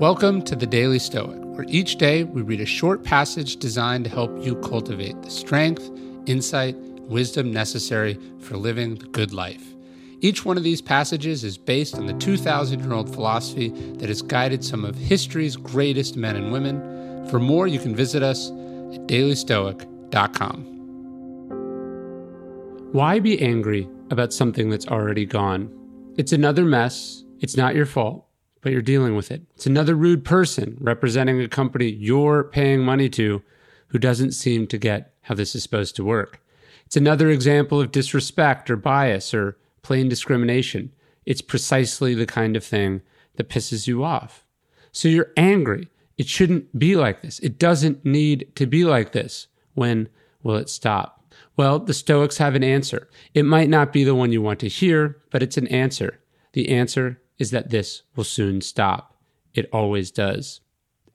Welcome to the Daily Stoic, where each day we read a short passage designed to help you cultivate the strength, insight, wisdom necessary for living the good life. Each one of these passages is based on the 2,000 year old philosophy that has guided some of history's greatest men and women. For more, you can visit us at dailystoic.com. Why be angry about something that's already gone? It's another mess. It's not your fault but you're dealing with it. It's another rude person representing a company you're paying money to who doesn't seem to get how this is supposed to work. It's another example of disrespect or bias or plain discrimination. It's precisely the kind of thing that pisses you off. So you're angry. It shouldn't be like this. It doesn't need to be like this. When will it stop? Well, the Stoics have an answer. It might not be the one you want to hear, but it's an answer. The answer is that this will soon stop. It always does.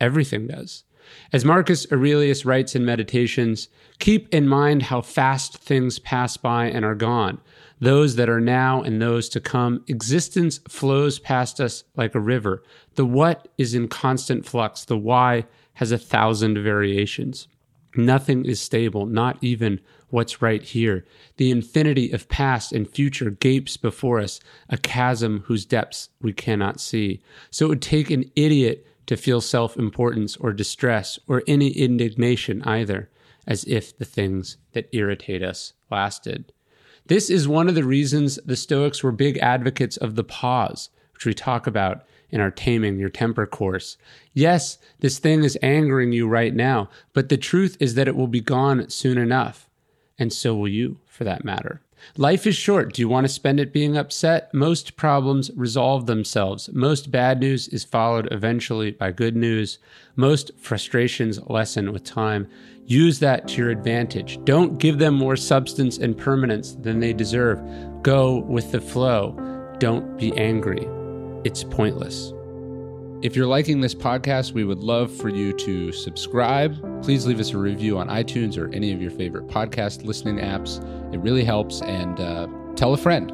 Everything does. As Marcus Aurelius writes in Meditations, keep in mind how fast things pass by and are gone. Those that are now and those to come, existence flows past us like a river. The what is in constant flux, the why has a thousand variations. Nothing is stable, not even what's right here. The infinity of past and future gapes before us, a chasm whose depths we cannot see. So it would take an idiot to feel self importance or distress or any indignation either, as if the things that irritate us lasted. This is one of the reasons the Stoics were big advocates of the pause, which we talk about in our Taming Your Temper course. Yes, this thing is angering you right now, but the truth is that it will be gone soon enough. And so will you, for that matter. Life is short. Do you want to spend it being upset? Most problems resolve themselves. Most bad news is followed eventually by good news. Most frustrations lessen with time. Use that to your advantage. Don't give them more substance and permanence than they deserve. Go with the flow. Don't be angry it's pointless. If you're liking this podcast, we would love for you to subscribe. Please leave us a review on iTunes or any of your favorite podcast listening apps. It really helps. And uh, tell a friend.